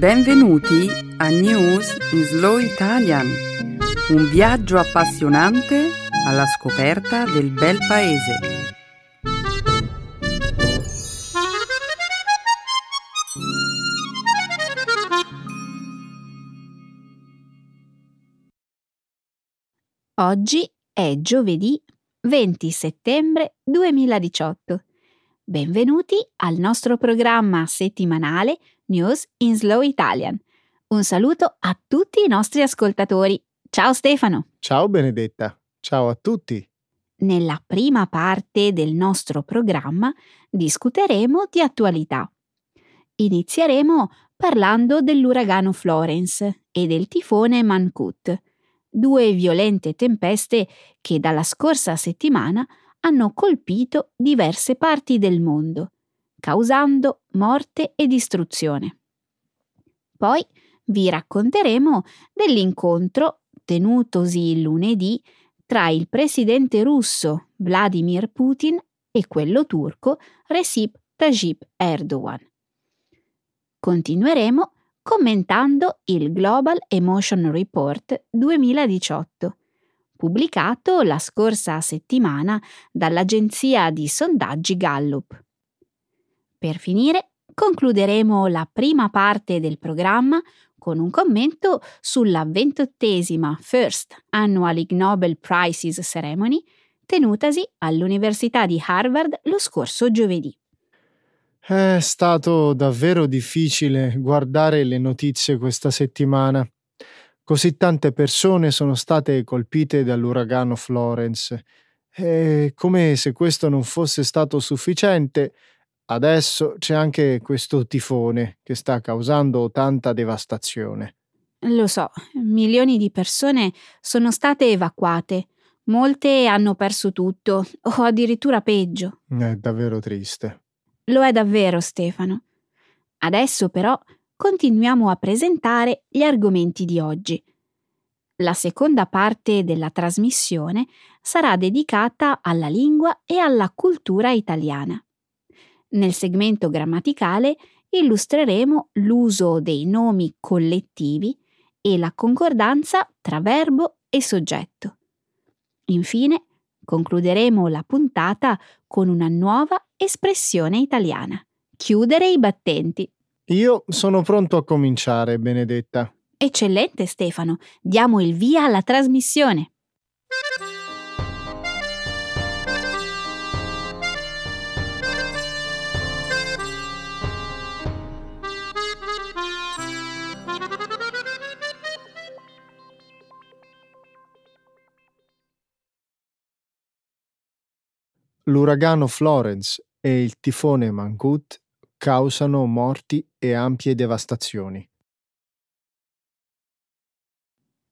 Benvenuti a News in Slow Italian, un viaggio appassionante alla scoperta del bel paese. Oggi è giovedì 20 settembre 2018. Benvenuti al nostro programma settimanale News in Slow Italian. Un saluto a tutti i nostri ascoltatori. Ciao Stefano. Ciao Benedetta. Ciao a tutti. Nella prima parte del nostro programma discuteremo di attualità. Inizieremo parlando dell'uragano Florence e del tifone Mancut, due violente tempeste che dalla scorsa settimana hanno colpito diverse parti del mondo, causando morte e distruzione. Poi vi racconteremo dell'incontro tenutosi lunedì tra il presidente russo Vladimir Putin e quello turco Recep Tayyip Erdogan. Continueremo commentando il Global Emotion Report 2018, pubblicato la scorsa settimana dall'agenzia di sondaggi Gallup. Per finire, concluderemo la prima parte del programma con un commento sulla ventottesima First Annual Ig Nobel Prizes Ceremony tenutasi all'Università di Harvard lo scorso giovedì. È stato davvero difficile guardare le notizie questa settimana. Così tante persone sono state colpite dall'uragano Florence. E come se questo non fosse stato sufficiente, adesso c'è anche questo tifone che sta causando tanta devastazione. Lo so, milioni di persone sono state evacuate. Molte hanno perso tutto, o addirittura peggio. È davvero triste. Lo è davvero, Stefano. Adesso però continuiamo a presentare gli argomenti di oggi. La seconda parte della trasmissione sarà dedicata alla lingua e alla cultura italiana. Nel segmento grammaticale illustreremo l'uso dei nomi collettivi e la concordanza tra verbo e soggetto. Infine, concluderemo la puntata con una nuova espressione italiana. Chiudere i battenti. Io sono pronto a cominciare, Benedetta. Eccellente Stefano, diamo il via alla trasmissione. L'uragano Florence e il tifone Mangut causano morti e ampie devastazioni.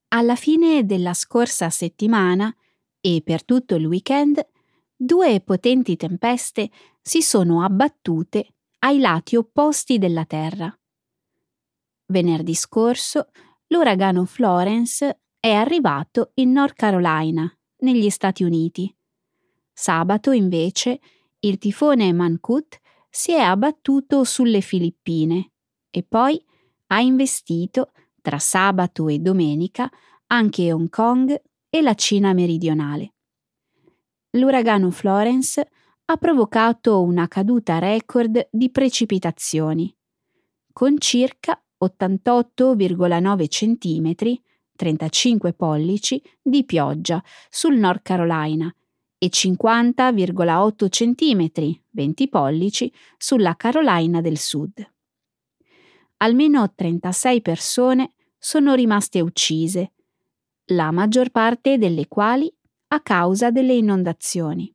Alla fine della scorsa settimana e per tutto il weekend, due potenti tempeste si sono abbattute ai lati opposti della Terra. Venerdì scorso l'uragano Florence è arrivato in North Carolina, negli Stati Uniti. Sabato, invece, il tifone Mancut si è abbattuto sulle Filippine e poi ha investito tra sabato e domenica anche Hong Kong e la Cina meridionale. L'uragano Florence ha provocato una caduta record di precipitazioni, con circa 88,9 cm, 35 pollici, di pioggia sul North Carolina e 50,8 cm, 20 pollici, sulla Carolina del Sud. Almeno 36 persone sono rimaste uccise, la maggior parte delle quali a causa delle inondazioni.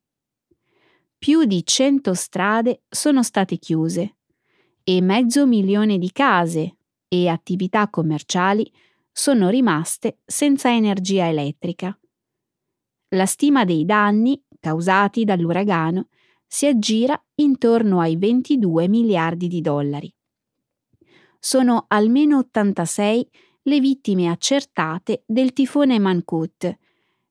Più di 100 strade sono state chiuse e mezzo milione di case e attività commerciali sono rimaste senza energia elettrica. La stima dei danni causati dall'uragano si aggira intorno ai 22 miliardi di dollari. Sono almeno 86 le vittime accertate del tifone Mancut,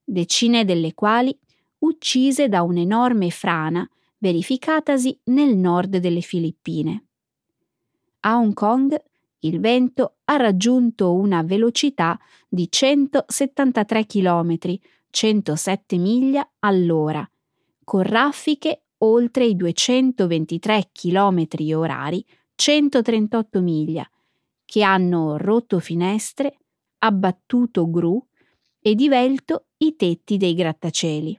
decine delle quali uccise da un'enorme frana verificatasi nel nord delle Filippine. A Hong Kong il vento ha raggiunto una velocità di 173 km, 107 miglia all'ora, con raffiche oltre i 223 km orari, 138 miglia, che hanno rotto finestre, abbattuto gru e divelto i tetti dei grattacieli.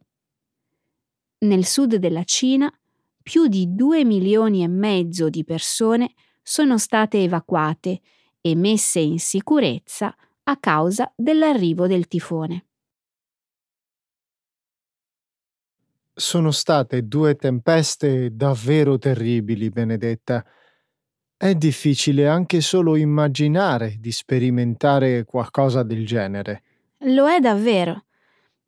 Nel sud della Cina più di 2 milioni e mezzo di persone sono state evacuate e messe in sicurezza a causa dell'arrivo del tifone. Sono state due tempeste davvero terribili, Benedetta. È difficile anche solo immaginare di sperimentare qualcosa del genere. Lo è davvero.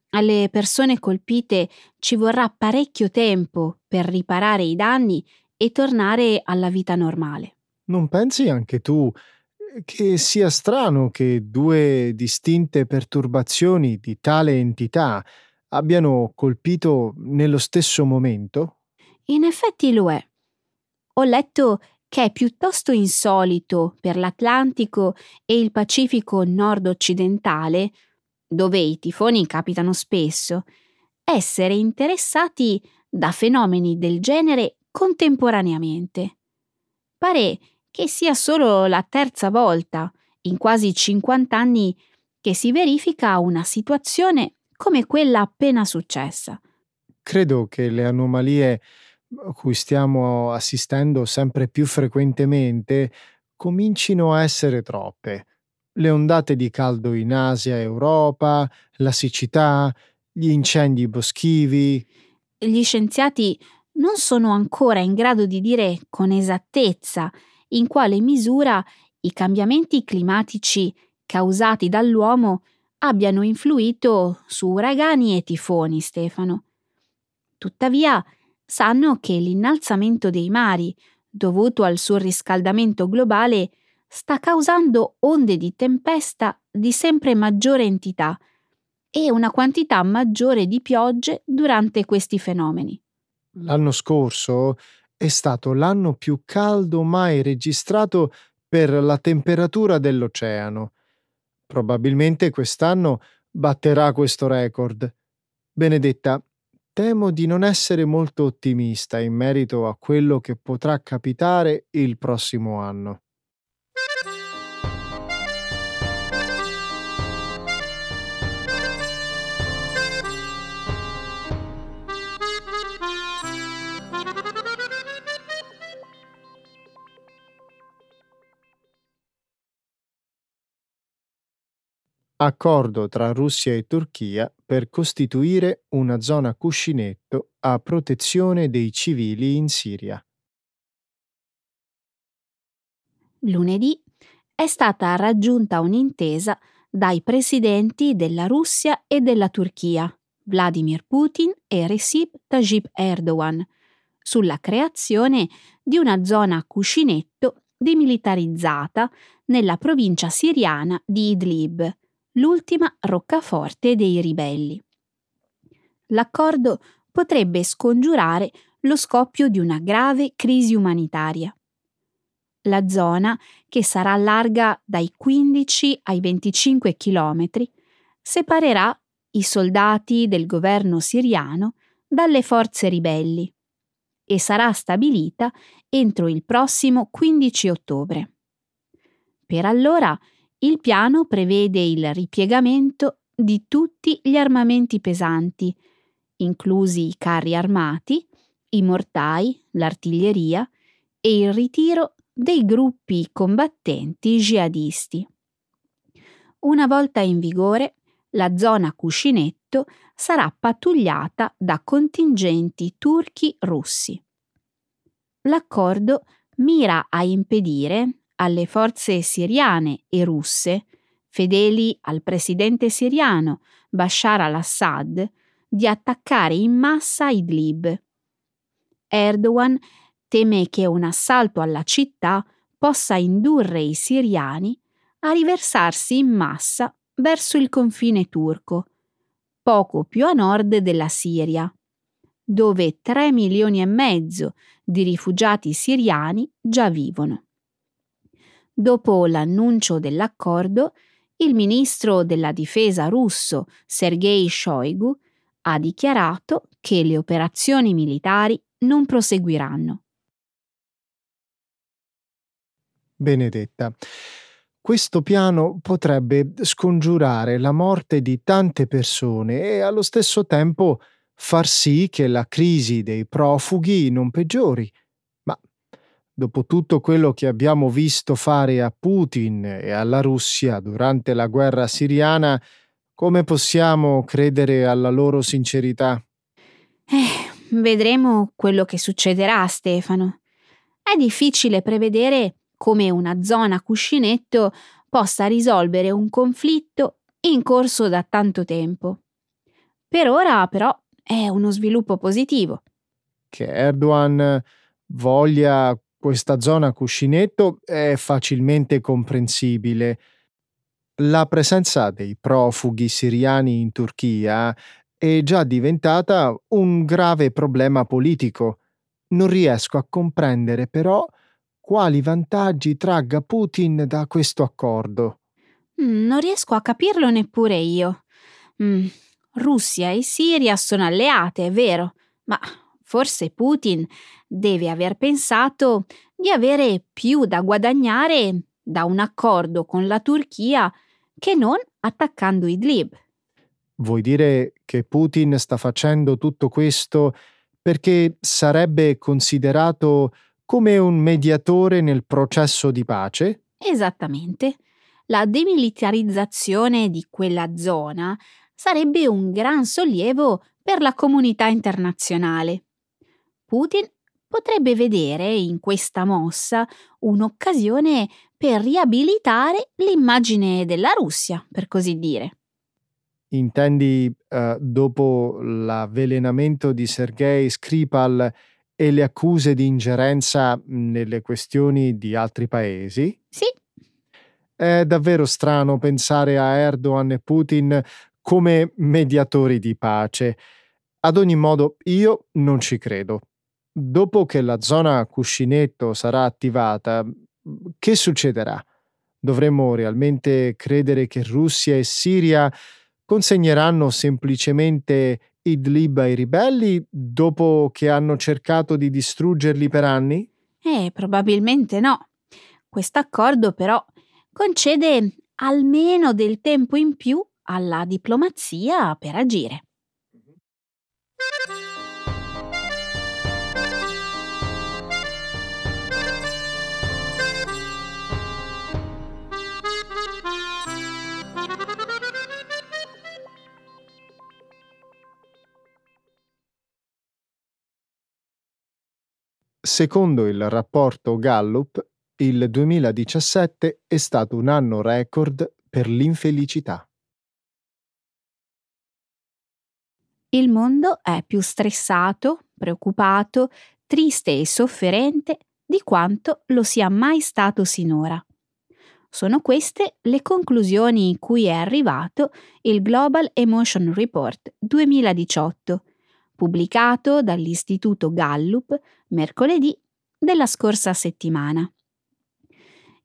Alle persone colpite ci vorrà parecchio tempo per riparare i danni e tornare alla vita normale. Non pensi anche tu eh, che sia strano che due distinte perturbazioni di tale entità abbiano colpito nello stesso momento? In effetti lo è. Ho letto che è piuttosto insolito per l'Atlantico e il Pacifico nord-occidentale, dove i tifoni capitano spesso, essere interessati da fenomeni del genere contemporaneamente. Pare che sia solo la terza volta in quasi 50 anni che si verifica una situazione come quella appena successa. Credo che le anomalie a cui stiamo assistendo sempre più frequentemente comincino a essere troppe. Le ondate di caldo in Asia e Europa, la siccità, gli incendi boschivi. Gli scienziati non sono ancora in grado di dire con esattezza in quale misura i cambiamenti climatici causati dall'uomo abbiano influito su uragani e tifoni, Stefano. Tuttavia, sanno che l'innalzamento dei mari, dovuto al surriscaldamento globale, sta causando onde di tempesta di sempre maggiore entità e una quantità maggiore di piogge durante questi fenomeni. L'anno scorso è stato l'anno più caldo mai registrato per la temperatura dell'oceano. Probabilmente quest'anno batterà questo record. Benedetta, temo di non essere molto ottimista in merito a quello che potrà capitare il prossimo anno. Accordo tra Russia e Turchia per costituire una zona cuscinetto a protezione dei civili in Siria. Lunedì è stata raggiunta un'intesa dai presidenti della Russia e della Turchia, Vladimir Putin e Recep Tayyip Erdogan, sulla creazione di una zona cuscinetto demilitarizzata nella provincia siriana di Idlib, l'ultima roccaforte dei ribelli. L'accordo potrebbe scongiurare lo scoppio di una grave crisi umanitaria. La zona, che sarà larga dai 15 ai 25 chilometri, separerà i soldati del governo siriano dalle forze ribelli e sarà stabilita entro il prossimo 15 ottobre. Per allora il piano prevede il ripiegamento di tutti gli armamenti pesanti, inclusi i carri armati, i mortai, l'artiglieria e il ritiro dei gruppi combattenti jihadisti. Una volta in vigore, la zona cuscinetto sarà pattugliata da contingenti turchi russi. L'accordo mira a impedire alle forze siriane e russe, fedeli al presidente siriano Bashar al-Assad, di attaccare in massa Idlib. Erdogan teme che un assalto alla città possa indurre i siriani a riversarsi in massa verso il confine turco, poco più a nord della Siria, dove 3 milioni e mezzo di rifugiati siriani già vivono. Dopo l'annuncio dell'accordo, il ministro della difesa russo Sergei Shoigu ha dichiarato che le operazioni militari non proseguiranno. Benedetta, questo piano potrebbe scongiurare la morte di tante persone e allo stesso tempo far sì che la crisi dei profughi non peggiori. Dopo tutto quello che abbiamo visto fare a Putin e alla Russia durante la guerra siriana, come possiamo credere alla loro sincerità? Eh, vedremo quello che succederà, Stefano. È difficile prevedere come una zona cuscinetto possa risolvere un conflitto in corso da tanto tempo. Per ora, però, è uno sviluppo positivo. Che Erdogan voglia questa zona cuscinetto è facilmente comprensibile. La presenza dei profughi siriani in Turchia è già diventata un grave problema politico. Non riesco a comprendere però quali vantaggi tragga Putin da questo accordo. Mm, non riesco a capirlo neppure io. Mm, Russia e Siria sono alleate, è vero, ma forse Putin deve aver pensato di avere più da guadagnare da un accordo con la Turchia che non attaccando Idlib. Vuoi dire che Putin sta facendo tutto questo perché sarebbe considerato come un mediatore nel processo di pace? Esattamente. La demilitarizzazione di quella zona sarebbe un gran sollievo per la comunità internazionale. Putin potrebbe vedere in questa mossa un'occasione per riabilitare l'immagine della Russia, per così dire. Intendi uh, dopo l'avvelenamento di Sergei Skripal e le accuse di ingerenza nelle questioni di altri paesi? Sì. È davvero strano pensare a Erdogan e Putin come mediatori di pace. Ad ogni modo, io non ci credo. Dopo che la zona cuscinetto sarà attivata, che succederà? Dovremmo realmente credere che Russia e Siria consegneranno semplicemente Idlib ai ribelli dopo che hanno cercato di distruggerli per anni? Eh, probabilmente no. Quest'accordo però concede almeno del tempo in più alla diplomazia per agire. Secondo il rapporto Gallup, il 2017 è stato un anno record per l'infelicità. Il mondo è più stressato, preoccupato, triste e sofferente di quanto lo sia mai stato sinora. Sono queste le conclusioni cui è arrivato il Global Emotion Report 2018, pubblicato dall'Istituto Gallup mercoledì della scorsa settimana.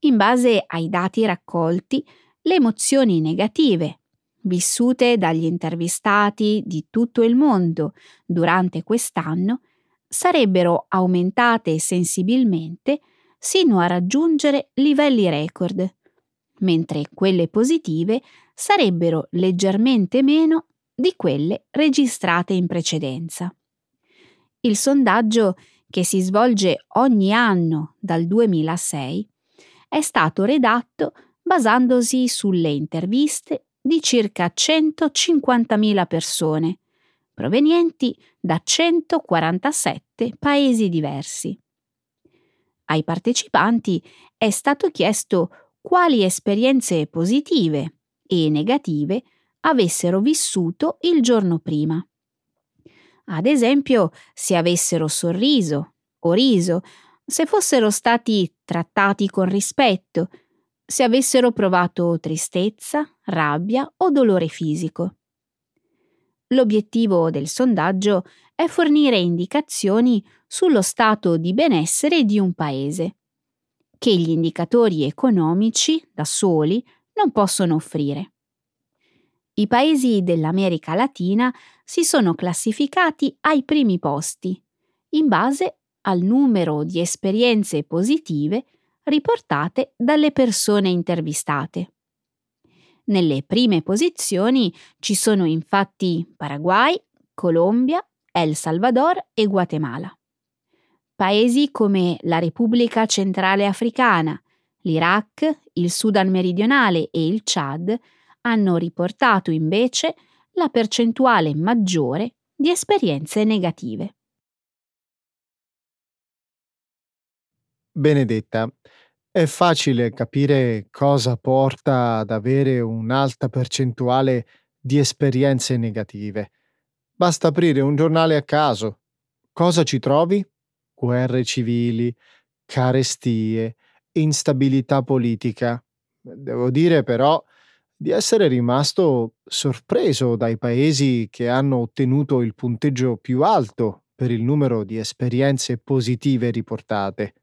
In base ai dati raccolti, le emozioni negative vissute dagli intervistati di tutto il mondo durante quest'anno sarebbero aumentate sensibilmente sino a raggiungere livelli record, mentre quelle positive sarebbero leggermente meno di quelle registrate in precedenza. Il sondaggio, che si svolge ogni anno dal 2006, è stato redatto basandosi sulle interviste di circa 150.000 persone, provenienti da 147 paesi diversi. Ai partecipanti è stato chiesto quali esperienze positive e negative avessero vissuto il giorno prima. Ad esempio, se avessero sorriso o riso, se fossero stati trattati con rispetto, se avessero provato tristezza, rabbia o dolore fisico. L'obiettivo del sondaggio è fornire indicazioni sullo stato di benessere di un paese. che gli indicatori economici, da soli, non possono offrire. I paesi dell'America Latina si sono classificati ai primi posti, in base al numero di esperienze positive riportate dalle persone intervistate. Nelle prime posizioni ci sono infatti Paraguay, Colombia, El Salvador e Guatemala. Paesi come la Repubblica Centrale Africana, l'Iraq, il Sudan meridionale e il Chad hanno riportato invece la percentuale maggiore di esperienze negative. Benedetta, è facile capire cosa porta ad avere un'alta percentuale di esperienze negative. Basta aprire un giornale a caso. Cosa ci trovi? Guerre civili, carestie, instabilità politica. Devo dire però di essere rimasto sorpreso dai paesi che hanno ottenuto il punteggio più alto per il numero di esperienze positive riportate.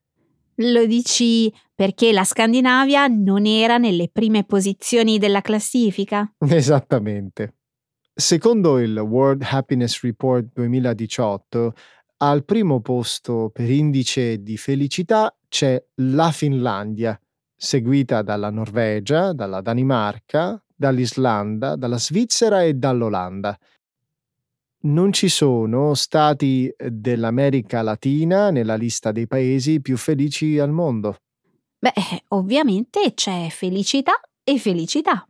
Lo dici perché la Scandinavia non era nelle prime posizioni della classifica? Esattamente. Secondo il World Happiness Report 2018, al primo posto per indice di felicità c'è la Finlandia, seguita dalla Norvegia, dalla Danimarca, dall'Islanda, dalla Svizzera e dall'Olanda. Non ci sono stati dell'America Latina nella lista dei paesi più felici al mondo. Beh, ovviamente c'è felicità e felicità.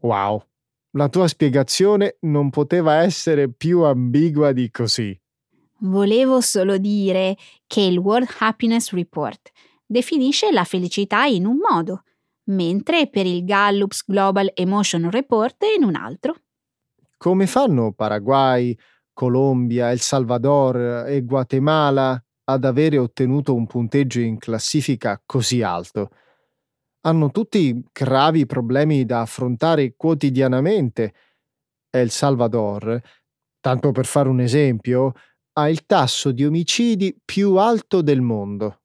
Wow, la tua spiegazione non poteva essere più ambigua di così. Volevo solo dire che il World Happiness Report definisce la felicità in un modo, mentre per il Gallup's Global Emotion Report in un altro. Come fanno Paraguay, Colombia, El Salvador e Guatemala ad avere ottenuto un punteggio in classifica così alto? Hanno tutti gravi problemi da affrontare quotidianamente. El Salvador, tanto per fare un esempio, ha il tasso di omicidi più alto del mondo.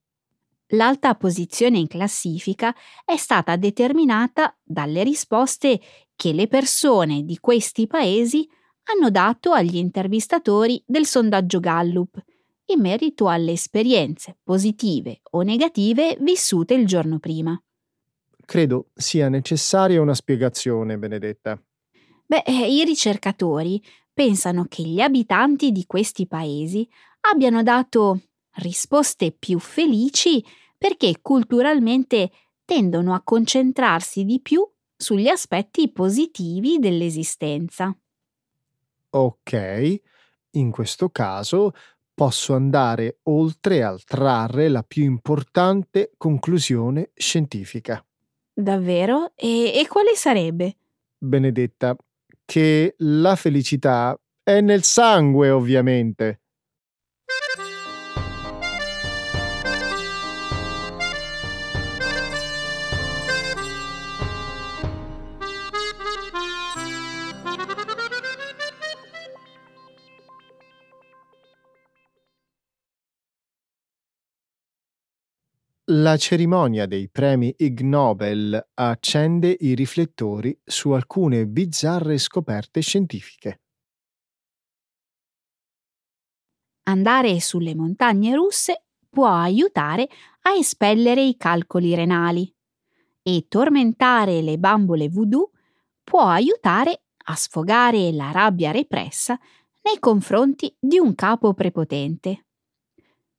L'alta posizione in classifica è stata determinata dalle risposte che le persone di questi paesi hanno dato agli intervistatori del sondaggio Gallup in merito alle esperienze positive o negative vissute il giorno prima. Credo sia necessaria una spiegazione, Benedetta. Beh, i ricercatori pensano che gli abitanti di questi paesi abbiano dato risposte più felici perché culturalmente tendono a concentrarsi di più sugli aspetti positivi dell'esistenza. Ok, in questo caso posso andare oltre al trarre la più importante conclusione scientifica. Davvero? E, e quale sarebbe? Benedetta, che la felicità è nel sangue, ovviamente. La cerimonia dei premi Ig Nobel accende i riflettori su alcune bizzarre scoperte scientifiche. Andare sulle montagne russe può aiutare a espellere i calcoli renali e tormentare le bambole voodoo può aiutare a sfogare la rabbia repressa nei confronti di un capo prepotente.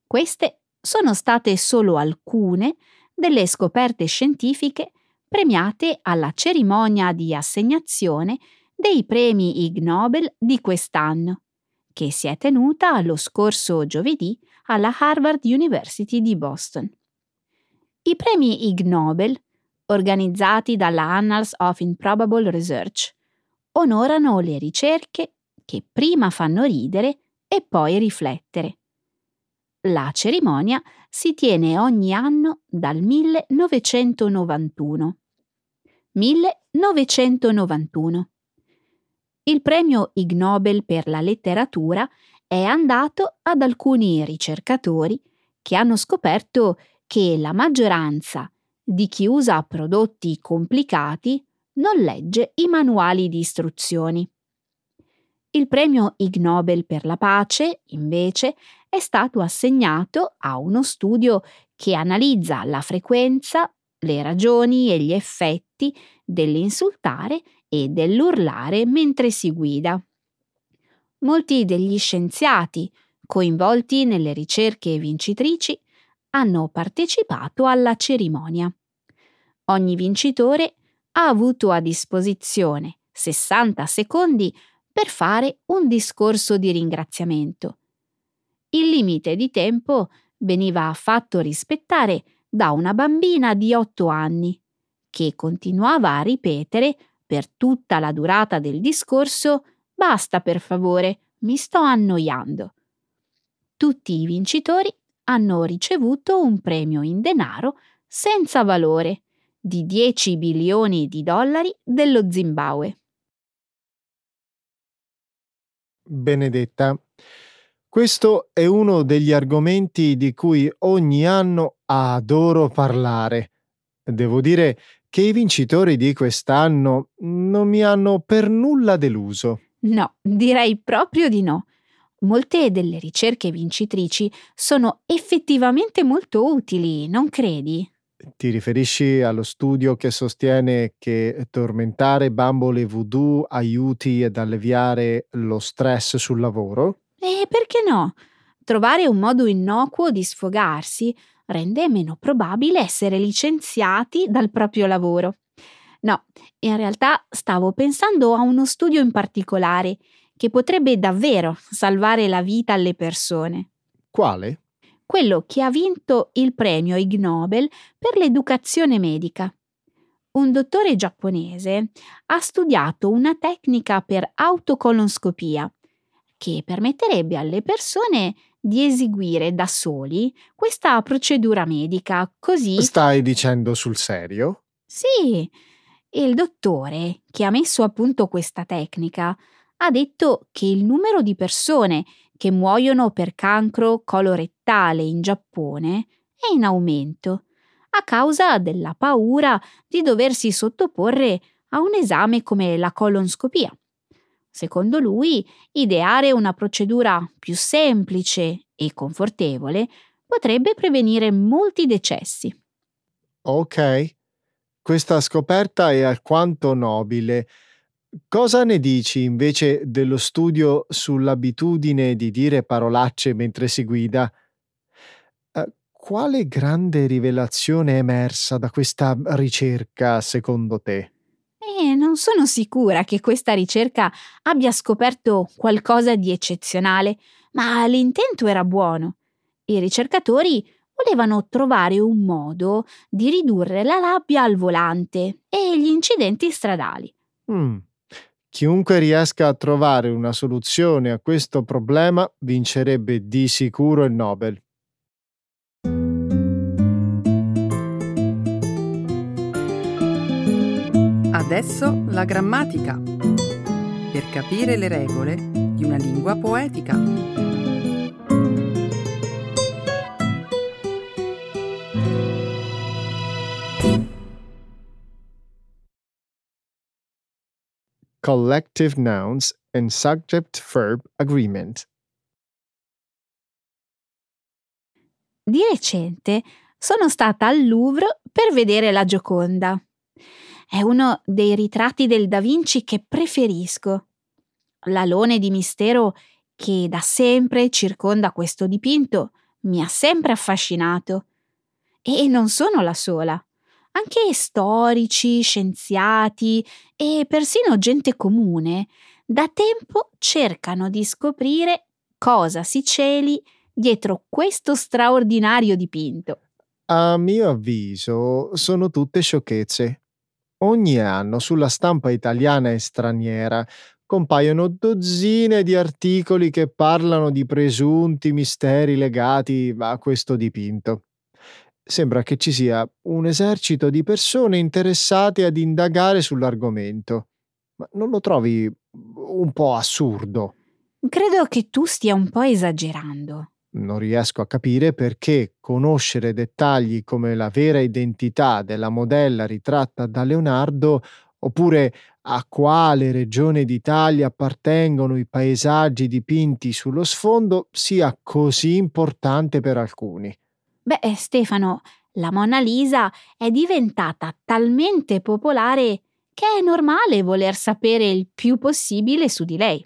Queste sono state solo alcune delle scoperte scientifiche premiate alla cerimonia di assegnazione dei premi Ig Nobel di quest'anno, che si è tenuta lo scorso giovedì alla Harvard University di Boston. I premi Ig Nobel, organizzati dalla Annals of Improbable Research, onorano le ricerche che prima fanno ridere e poi riflettere la cerimonia si tiene ogni anno dal 1991. 1991. Il premio Ig Nobel per la letteratura è andato ad alcuni ricercatori che hanno scoperto che la maggioranza di chi usa prodotti complicati non legge i manuali di istruzioni. Il premio Ig Nobel per la pace, invece, è stato assegnato a uno studio che analizza la frequenza, le ragioni e gli effetti dell'insultare e dell'urlare mentre si guida. Molti degli scienziati coinvolti nelle ricerche vincitrici hanno partecipato alla cerimonia. Ogni vincitore ha avuto a disposizione 60 secondi per fare un discorso di ringraziamento. Il limite di tempo veniva fatto rispettare da una bambina di 8 anni, che continuava a ripetere per tutta la durata del discorso Basta per favore, mi sto annoiando. Tutti i vincitori hanno ricevuto un premio in denaro senza valore di 10 bilioni di dollari dello Zimbabwe. Benedetta, questo è uno degli argomenti di cui ogni anno adoro parlare. Devo dire che i vincitori di quest'anno non mi hanno per nulla deluso. No, direi proprio di no. Molte delle ricerche vincitrici sono effettivamente molto utili, non credi? Ti riferisci allo studio che sostiene che tormentare bambole voodoo aiuti ad alleviare lo stress sul lavoro? E perché no? Trovare un modo innocuo di sfogarsi rende meno probabile essere licenziati dal proprio lavoro. No, in realtà stavo pensando a uno studio in particolare che potrebbe davvero salvare la vita alle persone. Quale? Quello che ha vinto il premio Ig Nobel per l'educazione medica. Un dottore giapponese ha studiato una tecnica per autocolonscopia che permetterebbe alle persone di eseguire da soli questa procedura medica, così... Stai dicendo sul serio? Sì, il dottore, che ha messo a punto questa tecnica, ha detto che il numero di persone che muoiono per cancro colorettale in Giappone è in aumento a causa della paura di doversi sottoporre a un esame come la colonscopia. Secondo lui, ideare una procedura più semplice e confortevole potrebbe prevenire molti decessi. Ok, questa scoperta è alquanto nobile. Cosa ne dici invece dello studio sull'abitudine di dire parolacce mentre si guida? Eh, quale grande rivelazione è emersa da questa ricerca secondo te? Non sono sicura che questa ricerca abbia scoperto qualcosa di eccezionale, ma l'intento era buono. I ricercatori volevano trovare un modo di ridurre la rabbia al volante e gli incidenti stradali. Mm. Chiunque riesca a trovare una soluzione a questo problema vincerebbe di sicuro il Nobel. Adesso la grammatica. Per capire le regole di una lingua poetica. collective nouns and subject-verb agreement. Di recente sono stata al Louvre per vedere la Gioconda. È uno dei ritratti del Da Vinci che preferisco. L'alone di mistero che da sempre circonda questo dipinto mi ha sempre affascinato. E non sono la sola. Anche storici, scienziati e persino gente comune da tempo cercano di scoprire cosa si celi dietro questo straordinario dipinto. A mio avviso sono tutte sciocchezze. Ogni anno sulla stampa italiana e straniera compaiono dozzine di articoli che parlano di presunti misteri legati a questo dipinto sembra che ci sia un esercito di persone interessate ad indagare sull'argomento. Ma non lo trovi un po' assurdo? Credo che tu stia un po' esagerando. Non riesco a capire perché conoscere dettagli come la vera identità della modella ritratta da Leonardo oppure a quale regione d'Italia appartengono i paesaggi dipinti sullo sfondo sia così importante per alcuni. Beh, eh, Stefano, la Mona Lisa è diventata talmente popolare che è normale voler sapere il più possibile su di lei.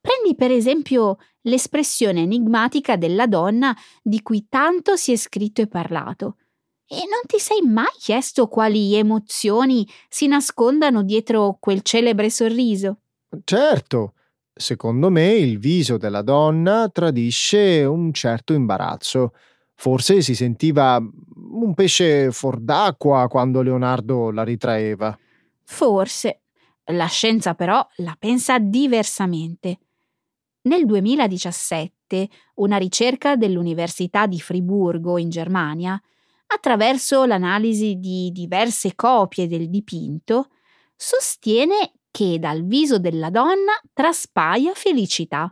Prendi per esempio l'espressione enigmatica della donna di cui tanto si è scritto e parlato. E non ti sei mai chiesto quali emozioni si nascondano dietro quel celebre sorriso? Certo, secondo me il viso della donna tradisce un certo imbarazzo. Forse si sentiva un pesce fuor d'acqua quando Leonardo la ritraeva. Forse. La scienza però la pensa diversamente. Nel 2017 una ricerca dell'Università di Friburgo in Germania, attraverso l'analisi di diverse copie del dipinto, sostiene che dal viso della donna traspaia felicità.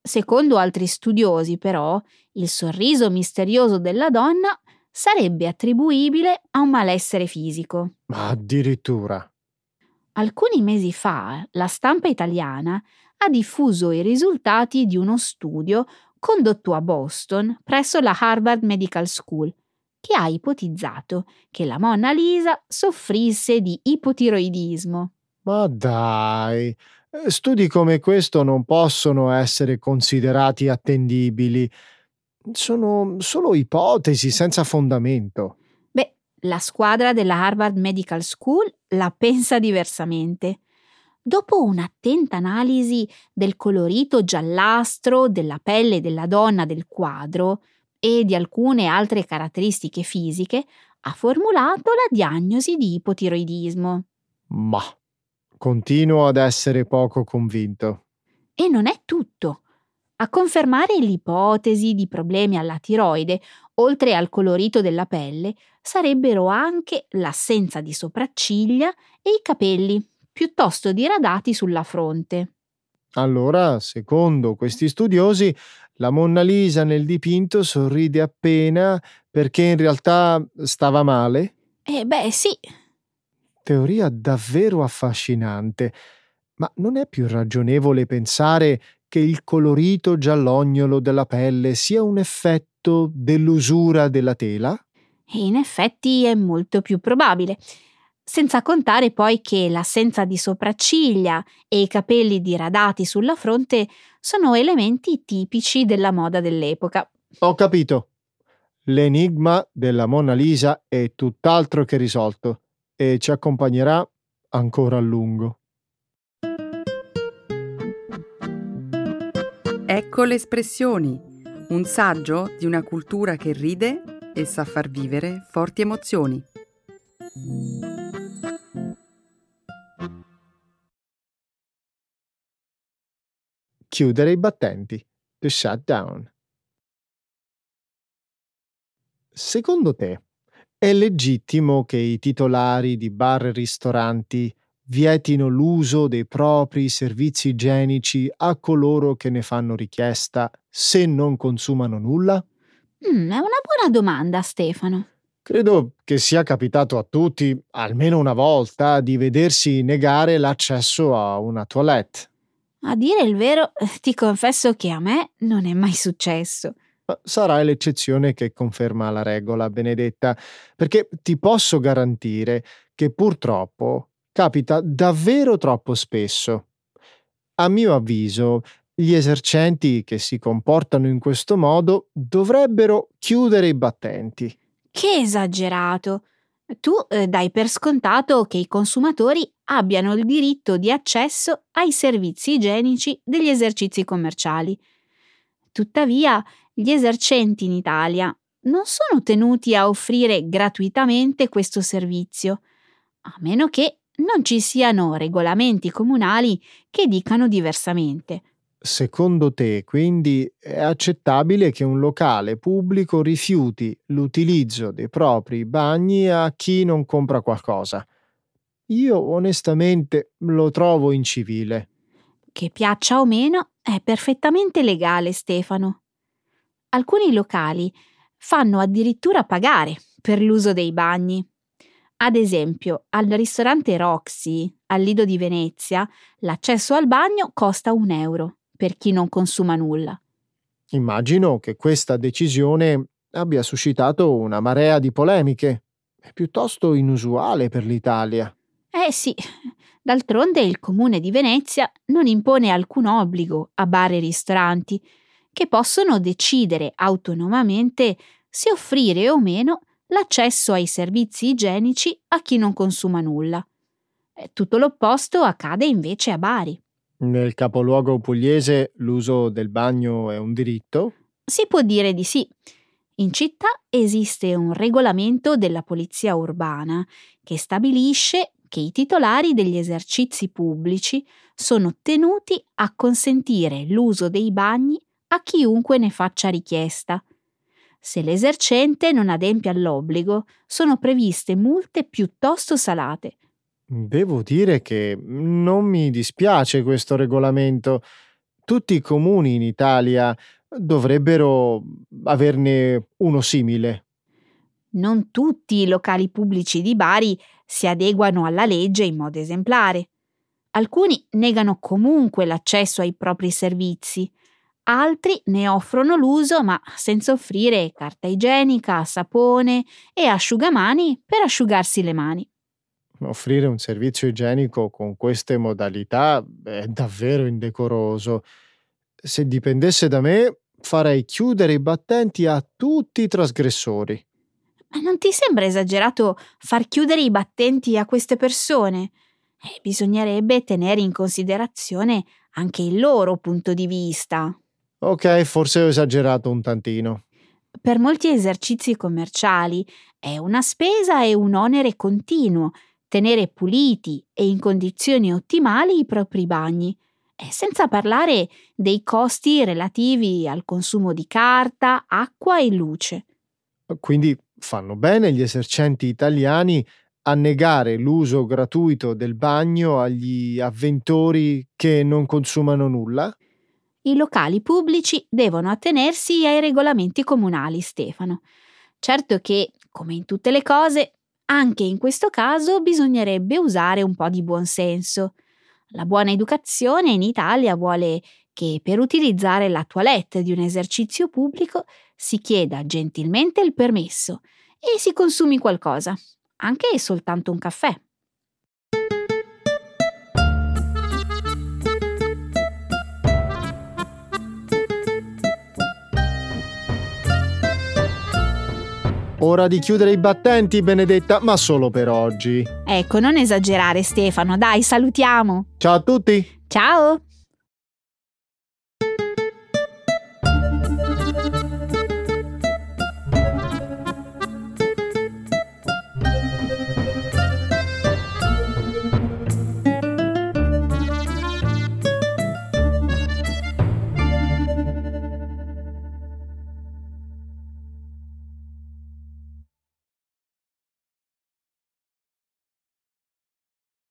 Secondo altri studiosi, però, il sorriso misterioso della donna sarebbe attribuibile a un malessere fisico. Ma addirittura. Alcuni mesi fa la stampa italiana ha diffuso i risultati di uno studio condotto a Boston presso la Harvard Medical School, che ha ipotizzato che la Monna Lisa soffrisse di ipotiroidismo. Ma dai, studi come questo non possono essere considerati attendibili. Sono solo ipotesi senza fondamento. Beh, la squadra della Harvard Medical School la pensa diversamente. Dopo un'attenta analisi del colorito giallastro della pelle della donna del quadro e di alcune altre caratteristiche fisiche, ha formulato la diagnosi di ipotiroidismo. Ma continuo ad essere poco convinto. E non è tutto. A confermare l'ipotesi di problemi alla tiroide, oltre al colorito della pelle, sarebbero anche l'assenza di sopracciglia e i capelli, piuttosto diradati sulla fronte. Allora, secondo questi studiosi, la Monna Lisa nel dipinto sorride appena perché in realtà stava male? Eh beh, sì. Teoria davvero affascinante. Ma non è più ragionevole pensare che il colorito giallognolo della pelle sia un effetto dell'usura della tela? In effetti è molto più probabile senza contare poi che l'assenza di sopracciglia e i capelli diradati sulla fronte sono elementi tipici della moda dell'epoca. Ho capito. L'enigma della Mona Lisa è tutt'altro che risolto e ci accompagnerà ancora a lungo. Ecco le espressioni, un saggio di una cultura che ride e sa far vivere forti emozioni. Chiudere i battenti. To shut down. Secondo te è legittimo che i titolari di bar e ristoranti vietino l'uso dei propri servizi igienici a coloro che ne fanno richiesta se non consumano nulla? Mm, è una buona domanda, Stefano. Credo che sia capitato a tutti, almeno una volta, di vedersi negare l'accesso a una toilette. A dire il vero, ti confesso che a me non è mai successo. Sarà l'eccezione che conferma la regola, Benedetta, perché ti posso garantire che purtroppo capita davvero troppo spesso. A mio avviso, gli esercenti che si comportano in questo modo dovrebbero chiudere i battenti. Che esagerato! Tu eh, dai per scontato che i consumatori abbiano il diritto di accesso ai servizi igienici degli esercizi commerciali. Tuttavia, gli esercenti in Italia non sono tenuti a offrire gratuitamente questo servizio, a meno che non ci siano regolamenti comunali che dicano diversamente. Secondo te, quindi, è accettabile che un locale pubblico rifiuti l'utilizzo dei propri bagni a chi non compra qualcosa? Io onestamente lo trovo incivile. Che piaccia o meno, è perfettamente legale, Stefano. Alcuni locali fanno addirittura pagare per l'uso dei bagni. Ad esempio, al ristorante Roxy, al Lido di Venezia, l'accesso al bagno costa un euro per chi non consuma nulla. Immagino che questa decisione abbia suscitato una marea di polemiche. È piuttosto inusuale per l'Italia. Eh sì, d'altronde il comune di Venezia non impone alcun obbligo a bar e ristoranti, che possono decidere autonomamente se offrire o meno l'accesso ai servizi igienici a chi non consuma nulla. Tutto l'opposto accade invece a Bari. Nel capoluogo pugliese l'uso del bagno è un diritto? Si può dire di sì. In città esiste un regolamento della polizia urbana che stabilisce che i titolari degli esercizi pubblici sono tenuti a consentire l'uso dei bagni a chiunque ne faccia richiesta. Se l'esercente non adempie all'obbligo, sono previste multe piuttosto salate. Devo dire che non mi dispiace questo regolamento. Tutti i comuni in Italia dovrebbero averne uno simile. Non tutti i locali pubblici di Bari si adeguano alla legge in modo esemplare. Alcuni negano comunque l'accesso ai propri servizi, altri ne offrono l'uso ma senza offrire carta igienica, sapone e asciugamani per asciugarsi le mani. Offrire un servizio igienico con queste modalità è davvero indecoroso. Se dipendesse da me, farei chiudere i battenti a tutti i trasgressori. Ma non ti sembra esagerato far chiudere i battenti a queste persone? Eh, bisognerebbe tenere in considerazione anche il loro punto di vista. Ok, forse ho esagerato un tantino. Per molti esercizi commerciali è una spesa e un onere continuo tenere puliti e in condizioni ottimali i propri bagni, senza parlare dei costi relativi al consumo di carta, acqua e luce. Quindi fanno bene gli esercenti italiani a negare l'uso gratuito del bagno agli avventori che non consumano nulla? I locali pubblici devono attenersi ai regolamenti comunali, Stefano. Certo che, come in tutte le cose, anche in questo caso bisognerebbe usare un po' di buonsenso. La buona educazione in Italia vuole che per utilizzare la toilette di un esercizio pubblico si chieda gentilmente il permesso e si consumi qualcosa, anche soltanto un caffè. Ora di chiudere i battenti, Benedetta, ma solo per oggi. Ecco, non esagerare Stefano, dai, salutiamo. Ciao a tutti. Ciao.